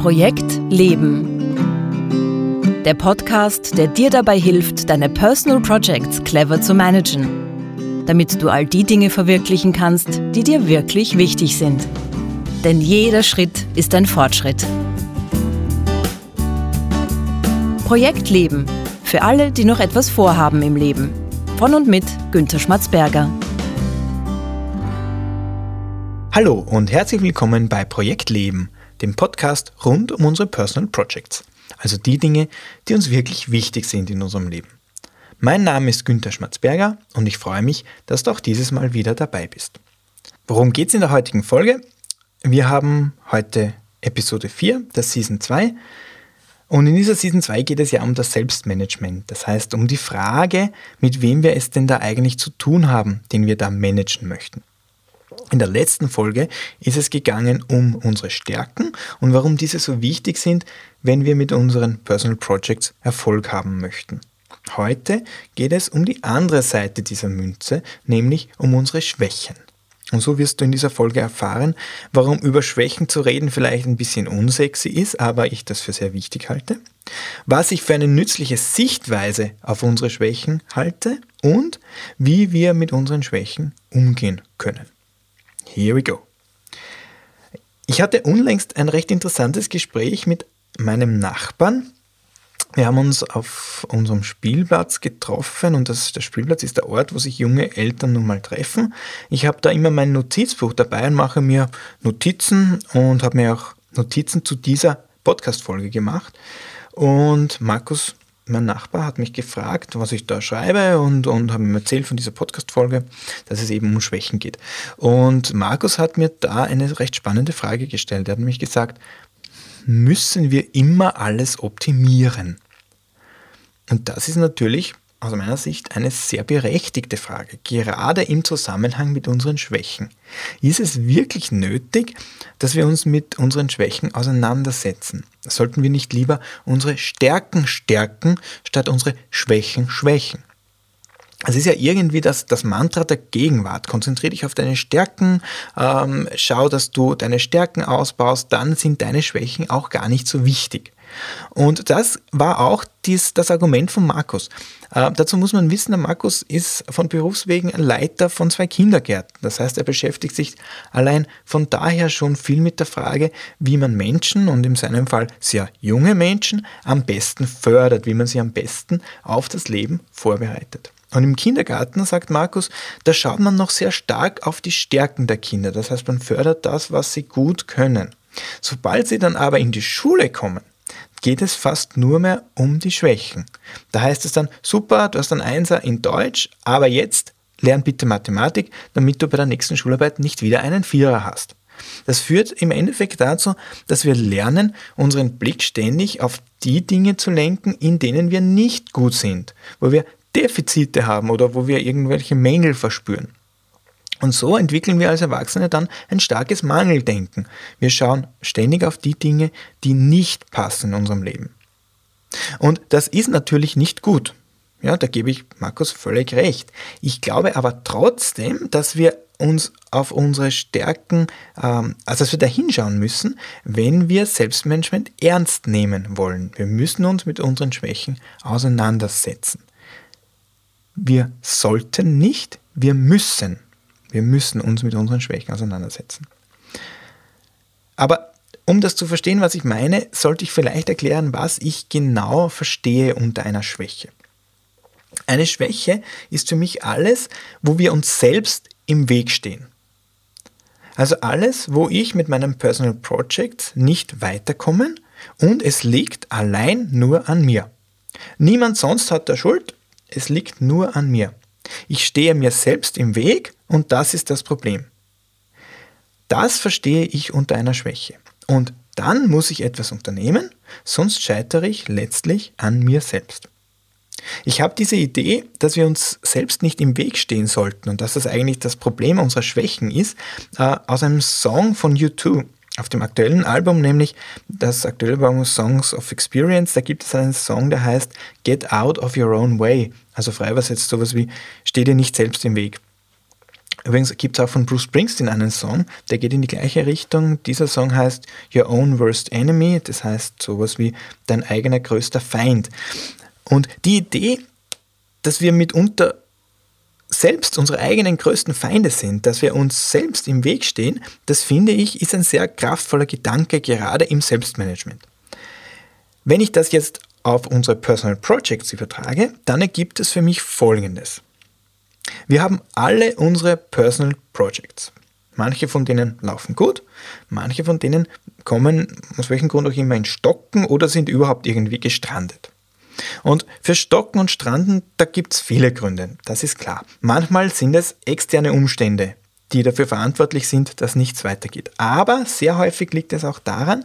Projekt Leben. Der Podcast, der dir dabei hilft, deine Personal Projects clever zu managen, damit du all die Dinge verwirklichen kannst, die dir wirklich wichtig sind. Denn jeder Schritt ist ein Fortschritt. Projekt Leben. Für alle, die noch etwas vorhaben im Leben. Von und mit Günter Schmatzberger. Hallo und herzlich willkommen bei Projekt Leben, dem Podcast rund um unsere Personal Projects, also die Dinge, die uns wirklich wichtig sind in unserem Leben. Mein Name ist Günther Schmatzberger und ich freue mich, dass du auch dieses Mal wieder dabei bist. Worum geht es in der heutigen Folge? Wir haben heute Episode 4 der Season 2 und in dieser Season 2 geht es ja um das Selbstmanagement, das heißt um die Frage, mit wem wir es denn da eigentlich zu tun haben, den wir da managen möchten. In der letzten Folge ist es gegangen um unsere Stärken und warum diese so wichtig sind, wenn wir mit unseren Personal Projects Erfolg haben möchten. Heute geht es um die andere Seite dieser Münze, nämlich um unsere Schwächen. Und so wirst du in dieser Folge erfahren, warum über Schwächen zu reden vielleicht ein bisschen unsexy ist, aber ich das für sehr wichtig halte, was ich für eine nützliche Sichtweise auf unsere Schwächen halte und wie wir mit unseren Schwächen umgehen können. Here we go. Ich hatte unlängst ein recht interessantes Gespräch mit meinem Nachbarn. Wir haben uns auf unserem Spielplatz getroffen und das, der Spielplatz ist der Ort, wo sich junge Eltern nun mal treffen. Ich habe da immer mein Notizbuch dabei und mache mir Notizen und habe mir auch Notizen zu dieser Podcast-Folge gemacht. Und Markus mein Nachbar hat mich gefragt, was ich da schreibe und, und habe ihm erzählt von dieser Podcast-Folge, dass es eben um Schwächen geht. Und Markus hat mir da eine recht spannende Frage gestellt. Er hat mich gesagt, müssen wir immer alles optimieren? Und das ist natürlich aus meiner Sicht eine sehr berechtigte Frage, gerade im Zusammenhang mit unseren Schwächen. Ist es wirklich nötig, dass wir uns mit unseren Schwächen auseinandersetzen? Sollten wir nicht lieber unsere Stärken stärken, statt unsere Schwächen schwächen? Es ist ja irgendwie das, das Mantra der Gegenwart. Konzentriere dich auf deine Stärken, ähm, schau, dass du deine Stärken ausbaust, dann sind deine Schwächen auch gar nicht so wichtig. Und das war auch dies, das Argument von Markus. Äh, dazu muss man wissen, der Markus ist von Berufswegen Leiter von zwei Kindergärten. Das heißt, er beschäftigt sich allein von daher schon viel mit der Frage, wie man Menschen und in seinem Fall sehr junge Menschen am besten fördert, wie man sie am besten auf das Leben vorbereitet. Und im Kindergarten, sagt Markus, da schaut man noch sehr stark auf die Stärken der Kinder. Das heißt, man fördert das, was sie gut können. Sobald sie dann aber in die Schule kommen, geht es fast nur mehr um die Schwächen. Da heißt es dann, super, du hast ein Einser in Deutsch, aber jetzt lern bitte Mathematik, damit du bei der nächsten Schularbeit nicht wieder einen Vierer hast. Das führt im Endeffekt dazu, dass wir lernen, unseren Blick ständig auf die Dinge zu lenken, in denen wir nicht gut sind, wo wir Defizite haben oder wo wir irgendwelche Mängel verspüren. Und so entwickeln wir als Erwachsene dann ein starkes Mangeldenken. Wir schauen ständig auf die Dinge, die nicht passen in unserem Leben. Und das ist natürlich nicht gut. Ja, da gebe ich Markus völlig recht. Ich glaube aber trotzdem, dass wir uns auf unsere Stärken, ähm, also dass wir da hinschauen müssen, wenn wir Selbstmanagement ernst nehmen wollen. Wir müssen uns mit unseren Schwächen auseinandersetzen. Wir sollten nicht, wir müssen. Wir müssen uns mit unseren Schwächen auseinandersetzen. Aber um das zu verstehen, was ich meine, sollte ich vielleicht erklären, was ich genau verstehe unter einer Schwäche. Eine Schwäche ist für mich alles, wo wir uns selbst im Weg stehen. Also alles, wo ich mit meinem Personal Project nicht weiterkomme und es liegt allein nur an mir. Niemand sonst hat da Schuld, es liegt nur an mir. Ich stehe mir selbst im Weg und das ist das Problem. Das verstehe ich unter einer Schwäche. Und dann muss ich etwas unternehmen, sonst scheitere ich letztlich an mir selbst. Ich habe diese Idee, dass wir uns selbst nicht im Weg stehen sollten und dass das eigentlich das Problem unserer Schwächen ist, äh, aus einem Song von U2 auf dem aktuellen Album, nämlich das aktuelle Album Songs of Experience, da gibt es einen Song, der heißt Get Out of Your Own Way. Also frei übersetzt sowas wie Steh dir nicht selbst im Weg. Übrigens gibt es auch von Bruce Springsteen einen Song, der geht in die gleiche Richtung. Dieser Song heißt Your Own Worst Enemy, das heißt sowas wie dein eigener größter Feind. Und die Idee, dass wir mitunter selbst unsere eigenen größten Feinde sind, dass wir uns selbst im Weg stehen, das finde ich, ist ein sehr kraftvoller Gedanke, gerade im Selbstmanagement. Wenn ich das jetzt auf unsere Personal Projects übertrage, dann ergibt es für mich Folgendes. Wir haben alle unsere Personal Projects. Manche von denen laufen gut, manche von denen kommen aus welchem Grund auch immer in Stocken oder sind überhaupt irgendwie gestrandet. Und für Stocken und Stranden, da gibt es viele Gründe, das ist klar. Manchmal sind es externe Umstände, die dafür verantwortlich sind, dass nichts weitergeht. Aber sehr häufig liegt es auch daran,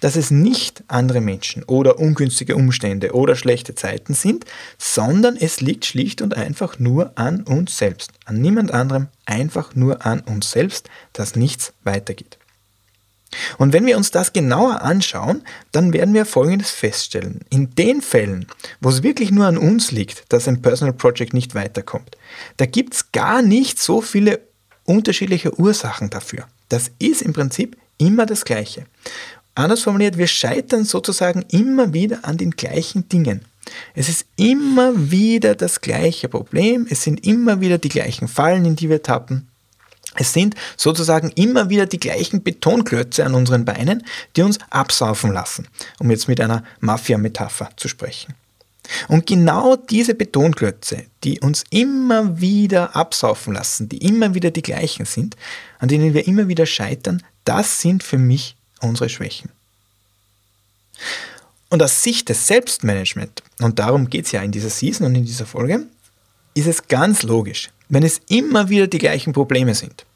dass es nicht andere Menschen oder ungünstige Umstände oder schlechte Zeiten sind, sondern es liegt schlicht und einfach nur an uns selbst, an niemand anderem, einfach nur an uns selbst, dass nichts weitergeht. Und wenn wir uns das genauer anschauen, dann werden wir Folgendes feststellen. In den Fällen, wo es wirklich nur an uns liegt, dass ein Personal Project nicht weiterkommt, da gibt es gar nicht so viele unterschiedliche Ursachen dafür. Das ist im Prinzip immer das Gleiche. Anders formuliert, wir scheitern sozusagen immer wieder an den gleichen Dingen. Es ist immer wieder das gleiche Problem, es sind immer wieder die gleichen Fallen, in die wir tappen. Es sind sozusagen immer wieder die gleichen Betonklötze an unseren Beinen, die uns absaufen lassen, um jetzt mit einer Mafia-Metapher zu sprechen. Und genau diese Betonklötze, die uns immer wieder absaufen lassen, die immer wieder die gleichen sind, an denen wir immer wieder scheitern, das sind für mich unsere Schwächen. Und aus Sicht des Selbstmanagement, und darum geht es ja in dieser Season und in dieser Folge, ist es ganz logisch, wenn es immer wieder die gleichen Probleme sind,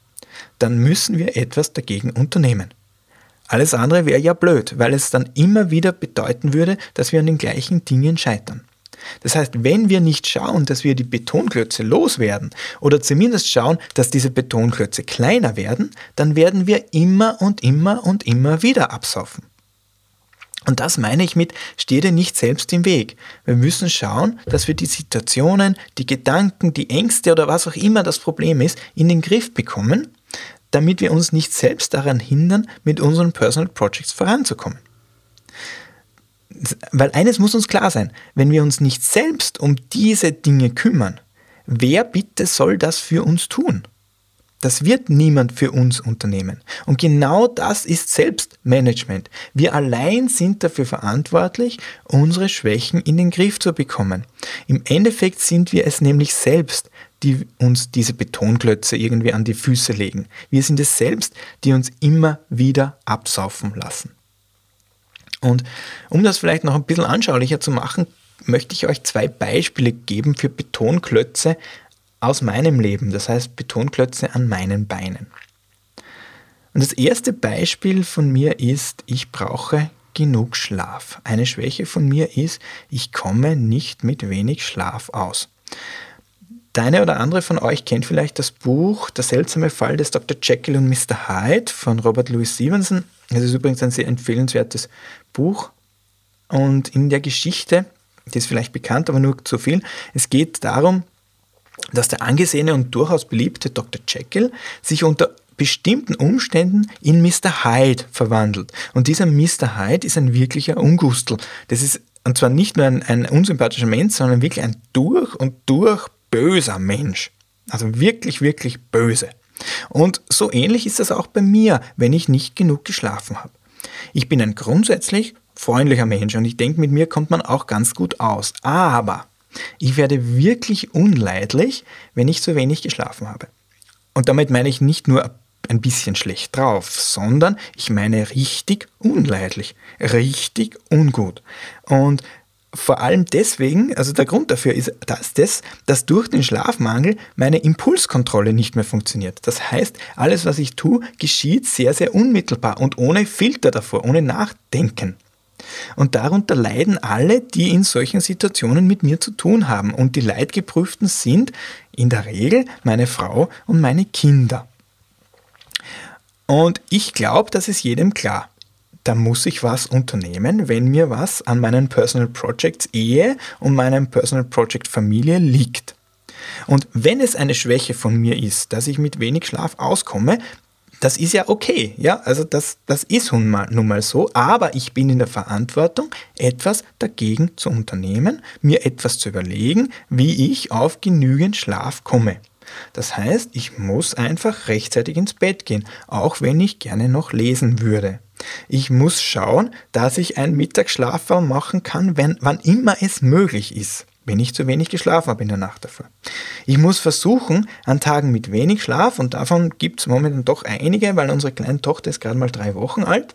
dann müssen wir etwas dagegen unternehmen. Alles andere wäre ja blöd, weil es dann immer wieder bedeuten würde, dass wir an den gleichen Dingen scheitern. Das heißt, wenn wir nicht schauen, dass wir die Betonklötze loswerden oder zumindest schauen, dass diese Betonklötze kleiner werden, dann werden wir immer und immer und immer wieder absaufen. Und das meine ich mit, steh dir nicht selbst im Weg. Wir müssen schauen, dass wir die Situationen, die Gedanken, die Ängste oder was auch immer das Problem ist, in den Griff bekommen, damit wir uns nicht selbst daran hindern, mit unseren Personal Projects voranzukommen. Weil eines muss uns klar sein, wenn wir uns nicht selbst um diese Dinge kümmern, wer bitte soll das für uns tun? Das wird niemand für uns unternehmen. Und genau das ist Selbstmanagement. Wir allein sind dafür verantwortlich, unsere Schwächen in den Griff zu bekommen. Im Endeffekt sind wir es nämlich selbst, die uns diese Betonklötze irgendwie an die Füße legen. Wir sind es selbst, die uns immer wieder absaufen lassen. Und um das vielleicht noch ein bisschen anschaulicher zu machen, möchte ich euch zwei Beispiele geben für Betonklötze aus meinem Leben, das heißt Betonklötze an meinen Beinen. Und das erste Beispiel von mir ist, ich brauche genug Schlaf. Eine Schwäche von mir ist, ich komme nicht mit wenig Schlaf aus. Deine oder andere von euch kennt vielleicht das Buch Der seltsame Fall des Dr. Jekyll und Mr. Hyde von Robert Louis Stevenson. Es ist übrigens ein sehr empfehlenswertes Buch. Und in der Geschichte, die ist vielleicht bekannt, aber nur zu viel, es geht darum, dass der angesehene und durchaus beliebte Dr. Jekyll sich unter bestimmten Umständen in Mr. Hyde verwandelt. Und dieser Mr. Hyde ist ein wirklicher Ungustel. Das ist und zwar nicht nur ein, ein unsympathischer Mensch, sondern wirklich ein durch und durch böser Mensch. Also wirklich, wirklich böse. Und so ähnlich ist das auch bei mir, wenn ich nicht genug geschlafen habe. Ich bin ein grundsätzlich freundlicher Mensch und ich denke, mit mir kommt man auch ganz gut aus. Aber ich werde wirklich unleidlich, wenn ich zu wenig geschlafen habe. Und damit meine ich nicht nur ein bisschen schlecht drauf, sondern ich meine richtig unleidlich, richtig ungut. Und vor allem deswegen, also der Grund dafür ist dass das, dass durch den Schlafmangel meine Impulskontrolle nicht mehr funktioniert. Das heißt, alles, was ich tue, geschieht sehr, sehr unmittelbar und ohne Filter davor, ohne Nachdenken. Und darunter leiden alle, die in solchen Situationen mit mir zu tun haben. Und die Leidgeprüften sind in der Regel meine Frau und meine Kinder. Und ich glaube, das ist jedem klar. Da muss ich was unternehmen, wenn mir was an meinen Personal Projects Ehe und meinem Personal Project Familie liegt. Und wenn es eine Schwäche von mir ist, dass ich mit wenig Schlaf auskomme, das ist ja okay, ja, also das, das ist nun mal, nun mal so, aber ich bin in der Verantwortung, etwas dagegen zu unternehmen, mir etwas zu überlegen, wie ich auf genügend Schlaf komme. Das heißt, ich muss einfach rechtzeitig ins Bett gehen, auch wenn ich gerne noch lesen würde. Ich muss schauen, dass ich einen Mittagsschlaf machen kann, wenn, wann immer es möglich ist wenn ich zu wenig geschlafen habe in der Nacht davor. Ich muss versuchen, an Tagen mit wenig Schlaf, und davon gibt es momentan doch einige, weil unsere kleine Tochter ist gerade mal drei Wochen alt,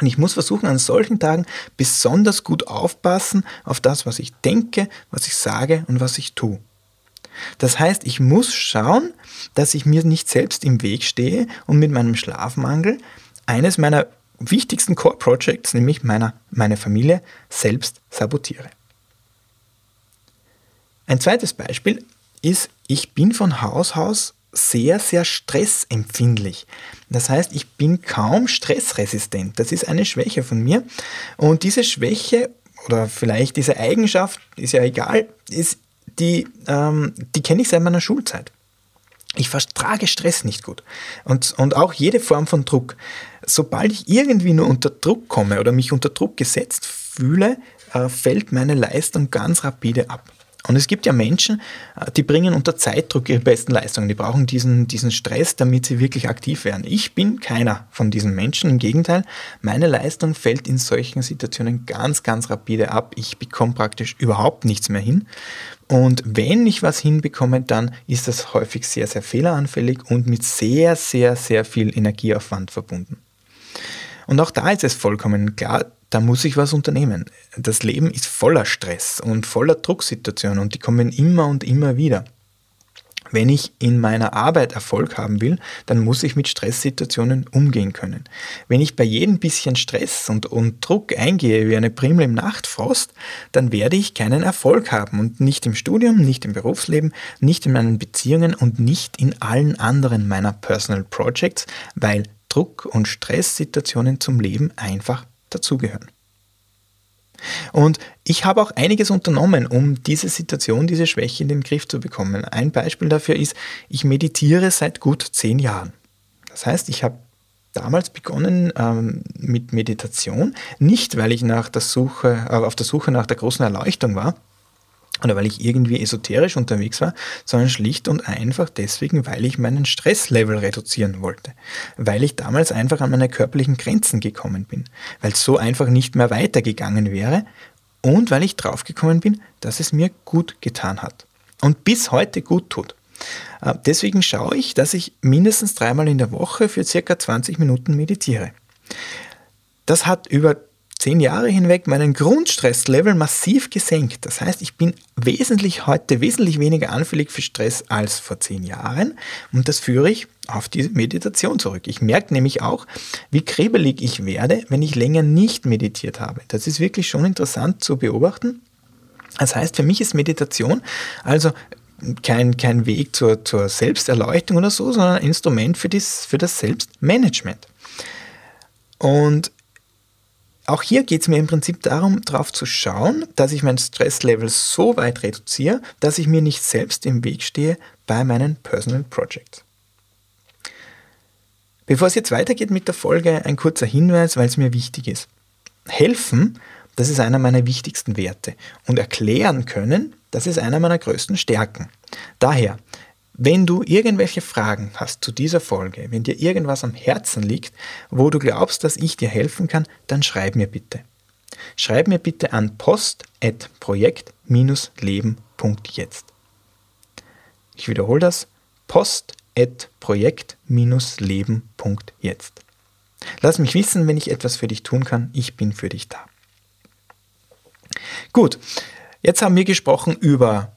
und ich muss versuchen, an solchen Tagen besonders gut aufpassen auf das, was ich denke, was ich sage und was ich tue. Das heißt, ich muss schauen, dass ich mir nicht selbst im Weg stehe und mit meinem Schlafmangel eines meiner wichtigsten Core Projects, nämlich meiner, meine Familie, selbst sabotiere. Ein zweites Beispiel ist, ich bin von Haus aus sehr, sehr stressempfindlich. Das heißt, ich bin kaum stressresistent. Das ist eine Schwäche von mir. Und diese Schwäche oder vielleicht diese Eigenschaft, ist ja egal, ist die, ähm, die kenne ich seit meiner Schulzeit. Ich vertrage Stress nicht gut. Und, und auch jede Form von Druck. Sobald ich irgendwie nur unter Druck komme oder mich unter Druck gesetzt fühle, äh, fällt meine Leistung ganz rapide ab. Und es gibt ja Menschen, äh, die bringen unter Zeitdruck ihre besten Leistungen. Die brauchen diesen, diesen Stress, damit sie wirklich aktiv werden. Ich bin keiner von diesen Menschen. Im Gegenteil, meine Leistung fällt in solchen Situationen ganz, ganz rapide ab. Ich bekomme praktisch überhaupt nichts mehr hin. Und wenn ich was hinbekomme, dann ist das häufig sehr, sehr fehleranfällig und mit sehr, sehr, sehr viel Energieaufwand verbunden. Und auch da ist es vollkommen klar, da muss ich was unternehmen. Das Leben ist voller Stress und voller Drucksituationen und die kommen immer und immer wieder. Wenn ich in meiner Arbeit Erfolg haben will, dann muss ich mit Stresssituationen umgehen können. Wenn ich bei jedem bisschen Stress und, und Druck eingehe wie eine Primel im Nachtfrost, dann werde ich keinen Erfolg haben und nicht im Studium, nicht im Berufsleben, nicht in meinen Beziehungen und nicht in allen anderen meiner Personal Projects, weil Druck und Stresssituationen zum Leben einfach dazugehören. Und ich habe auch einiges unternommen, um diese Situation, diese Schwäche in den Griff zu bekommen. Ein Beispiel dafür ist, ich meditiere seit gut zehn Jahren. Das heißt, ich habe damals begonnen ähm, mit Meditation, nicht weil ich nach der Suche, äh, auf der Suche nach der großen Erleuchtung war, oder weil ich irgendwie esoterisch unterwegs war, sondern schlicht und einfach deswegen, weil ich meinen Stresslevel reduzieren wollte. Weil ich damals einfach an meine körperlichen Grenzen gekommen bin. Weil es so einfach nicht mehr weitergegangen wäre und weil ich draufgekommen bin, dass es mir gut getan hat. Und bis heute gut tut. Äh, deswegen schaue ich, dass ich mindestens dreimal in der Woche für circa 20 Minuten meditiere. Das hat über zehn Jahre hinweg meinen Grundstresslevel massiv gesenkt. Das heißt, ich bin wesentlich heute wesentlich weniger anfällig für Stress als vor zehn Jahren und das führe ich auf diese Meditation zurück. Ich merke nämlich auch, wie kribbelig ich werde, wenn ich länger nicht meditiert habe. Das ist wirklich schon interessant zu beobachten. Das heißt, für mich ist Meditation also kein, kein Weg zur, zur Selbsterleuchtung oder so, sondern ein Instrument für das, für das Selbstmanagement. Und auch hier geht es mir im Prinzip darum, darauf zu schauen, dass ich mein Stresslevel so weit reduziere, dass ich mir nicht selbst im Weg stehe bei meinen Personal Projects. Bevor es jetzt weitergeht mit der Folge, ein kurzer Hinweis, weil es mir wichtig ist. Helfen, das ist einer meiner wichtigsten Werte. Und erklären können, das ist einer meiner größten Stärken. Daher, wenn du irgendwelche Fragen hast zu dieser Folge, wenn dir irgendwas am Herzen liegt, wo du glaubst, dass ich dir helfen kann, dann schreib mir bitte. Schreib mir bitte an post.projekt-leben.jetzt. Ich wiederhole das, post.projekt-leben.jetzt. Lass mich wissen, wenn ich etwas für dich tun kann. Ich bin für dich da. Gut, jetzt haben wir gesprochen über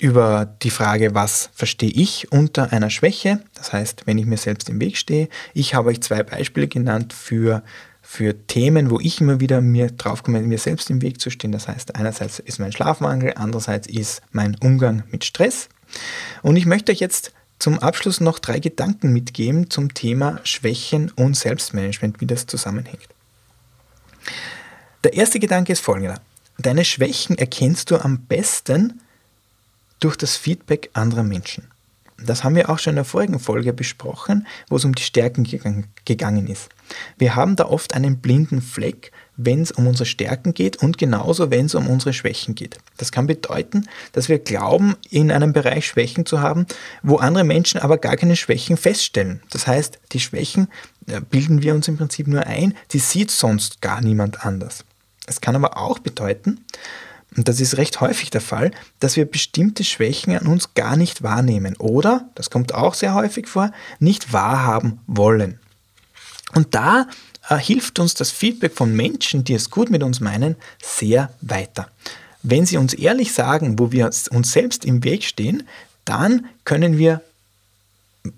über die Frage, was verstehe ich unter einer Schwäche, das heißt, wenn ich mir selbst im Weg stehe. Ich habe euch zwei Beispiele genannt für, für Themen, wo ich immer wieder mir draufkomme, mir selbst im Weg zu stehen. Das heißt, einerseits ist mein Schlafmangel, andererseits ist mein Umgang mit Stress. Und ich möchte euch jetzt zum Abschluss noch drei Gedanken mitgeben zum Thema Schwächen und Selbstmanagement, wie das zusammenhängt. Der erste Gedanke ist folgender. Deine Schwächen erkennst du am besten, durch das Feedback anderer Menschen. Das haben wir auch schon in der vorigen Folge besprochen, wo es um die Stärken gegangen ist. Wir haben da oft einen blinden Fleck, wenn es um unsere Stärken geht und genauso, wenn es um unsere Schwächen geht. Das kann bedeuten, dass wir glauben, in einem Bereich Schwächen zu haben, wo andere Menschen aber gar keine Schwächen feststellen. Das heißt, die Schwächen äh, bilden wir uns im Prinzip nur ein, die sieht sonst gar niemand anders. Es kann aber auch bedeuten, und das ist recht häufig der Fall, dass wir bestimmte Schwächen an uns gar nicht wahrnehmen oder, das kommt auch sehr häufig vor, nicht wahrhaben wollen. Und da äh, hilft uns das Feedback von Menschen, die es gut mit uns meinen, sehr weiter. Wenn sie uns ehrlich sagen, wo wir uns selbst im Weg stehen, dann können wir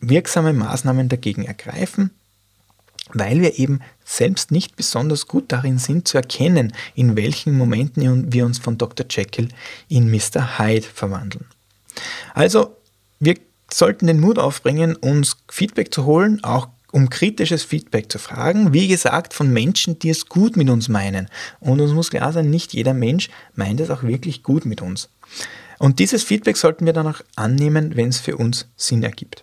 wirksame Maßnahmen dagegen ergreifen, weil wir eben selbst nicht besonders gut darin sind zu erkennen, in welchen Momenten wir uns von Dr. Jekyll in Mr. Hyde verwandeln. Also, wir sollten den Mut aufbringen, uns Feedback zu holen, auch um kritisches Feedback zu fragen. Wie gesagt, von Menschen, die es gut mit uns meinen. Und uns muss klar sein, nicht jeder Mensch meint es auch wirklich gut mit uns. Und dieses Feedback sollten wir dann auch annehmen, wenn es für uns Sinn ergibt.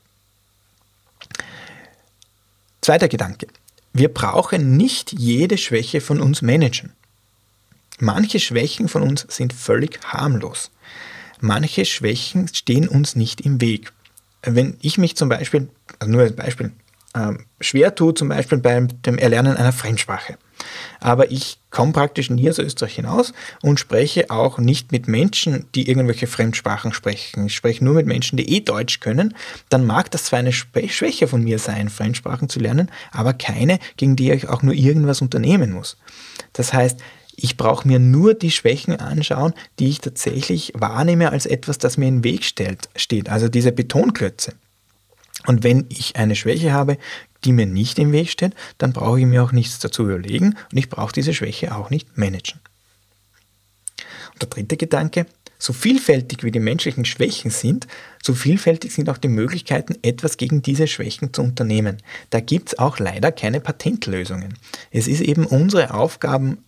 Zweiter Gedanke. Wir brauchen nicht jede Schwäche von uns managen. Manche Schwächen von uns sind völlig harmlos. Manche Schwächen stehen uns nicht im Weg. Wenn ich mich zum Beispiel, also nur als Beispiel, ähm, schwer tue, zum Beispiel beim dem Erlernen einer Fremdsprache. Aber ich komme praktisch nie aus Österreich hinaus und spreche auch nicht mit Menschen, die irgendwelche Fremdsprachen sprechen. Ich spreche nur mit Menschen, die eh Deutsch können. Dann mag das zwar eine Schwäche von mir sein, Fremdsprachen zu lernen, aber keine, gegen die ich auch nur irgendwas unternehmen muss. Das heißt, ich brauche mir nur die Schwächen anschauen, die ich tatsächlich wahrnehme als etwas, das mir im Weg stellt, steht, also diese Betonklötze. Und wenn ich eine Schwäche habe, die mir nicht im Weg steht, dann brauche ich mir auch nichts dazu überlegen und ich brauche diese Schwäche auch nicht managen. Und der dritte Gedanke, so vielfältig wie die menschlichen Schwächen sind, so vielfältig sind auch die Möglichkeiten, etwas gegen diese Schwächen zu unternehmen. Da gibt es auch leider keine Patentlösungen. Es ist eben unsere Aufgaben,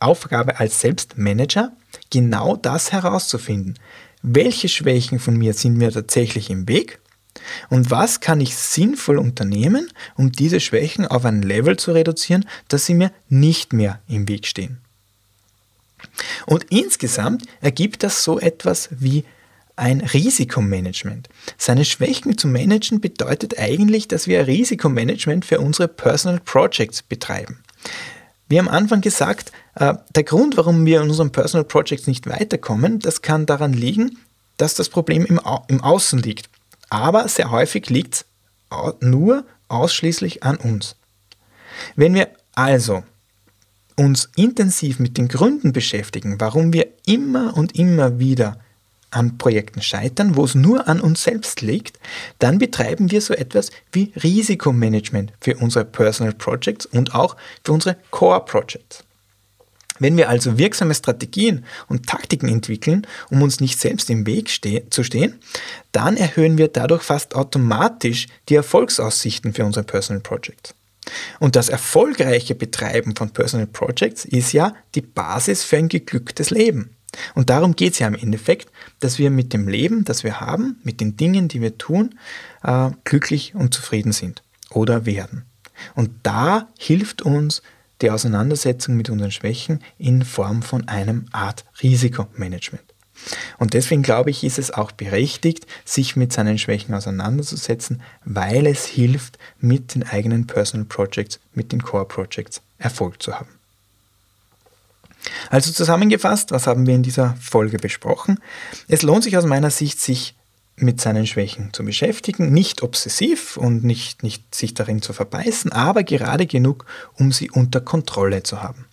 Aufgabe als Selbstmanager, genau das herauszufinden. Welche Schwächen von mir sind mir tatsächlich im Weg und was kann ich sinnvoll unternehmen, um diese Schwächen auf ein Level zu reduzieren, dass sie mir nicht mehr im Weg stehen? Und insgesamt ergibt das so etwas wie ein Risikomanagement. Seine Schwächen zu managen bedeutet eigentlich, dass wir Risikomanagement für unsere Personal Projects betreiben. Haben am Anfang gesagt, äh, der Grund, warum wir in unseren Personal Projects nicht weiterkommen, das kann daran liegen, dass das Problem im Außen liegt aber sehr häufig liegt es nur ausschließlich an uns. Wenn wir also uns intensiv mit den Gründen beschäftigen, warum wir immer und immer wieder an Projekten scheitern, wo es nur an uns selbst liegt, dann betreiben wir so etwas wie Risikomanagement für unsere Personal Projects und auch für unsere Core Projects. Wenn wir also wirksame Strategien und Taktiken entwickeln, um uns nicht selbst im Weg ste zu stehen, dann erhöhen wir dadurch fast automatisch die Erfolgsaussichten für unsere Personal Projects. Und das erfolgreiche Betreiben von Personal Projects ist ja die Basis für ein geglücktes Leben. Und darum geht es ja im Endeffekt, dass wir mit dem Leben, das wir haben, mit den Dingen, die wir tun, äh, glücklich und zufrieden sind oder werden. Und da hilft uns die Auseinandersetzung mit unseren Schwächen in Form von einem Art Risikomanagement. Und deswegen glaube ich, ist es auch berechtigt, sich mit seinen Schwächen auseinanderzusetzen, weil es hilft, mit den eigenen Personal Projects, mit den Core Projects Erfolg zu haben. Also zusammengefasst, was haben wir in dieser Folge besprochen? Es lohnt sich aus meiner Sicht, sich mit seinen Schwächen zu beschäftigen, nicht obsessiv und nicht, nicht sich darin zu verbeißen, aber gerade genug, um sie unter Kontrolle zu haben.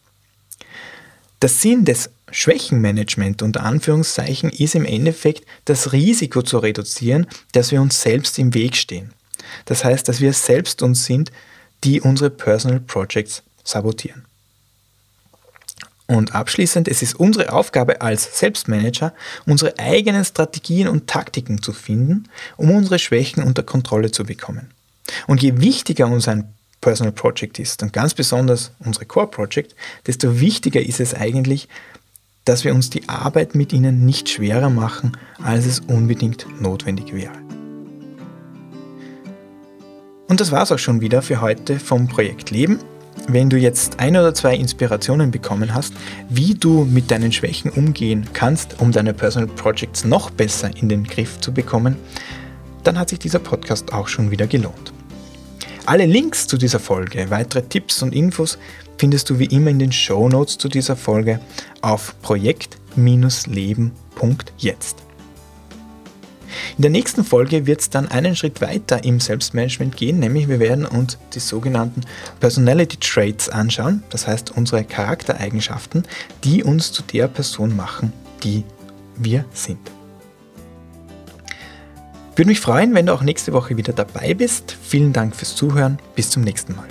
Der Sinn des Schwächenmanagement unter Anführungszeichen ist im Endeffekt das Risiko zu reduzieren, dass wir uns selbst im Weg stehen. Das heißt, dass wir selbst uns sind, die unsere Personal Projects sabotieren. Und abschließend, es ist unsere Aufgabe als Selbstmanager, unsere eigenen Strategien und Taktiken zu finden, um unsere Schwächen unter Kontrolle zu bekommen. Und je wichtiger uns ein Personal Project ist und ganz besonders unsere Core Project, desto wichtiger ist es eigentlich, dass wir uns die Arbeit mit ihnen nicht schwerer machen, als es unbedingt notwendig wäre. Und das war es auch schon wieder für heute vom Projekt Leben. Wenn du jetzt ein oder zwei Inspirationen bekommen hast, wie du mit deinen Schwächen umgehen kannst, um deine Personal Projects noch besser in den Griff zu bekommen, dann hat sich dieser Podcast auch schon wieder gelohnt. Alle Links zu dieser Folge, weitere Tipps und Infos findest du wie immer in den Show Notes zu dieser Folge auf projekt-leben.jetzt. In der nächsten Folge wird es dann einen Schritt weiter im Selbstmanagement gehen, nämlich wir werden uns die sogenannten Personality Traits anschauen, das heißt unsere Charaktereigenschaften, die uns zu der Person machen, die wir sind. Würde mich freuen, wenn du auch nächste Woche wieder dabei bist. Vielen Dank fürs Zuhören. Bis zum nächsten Mal.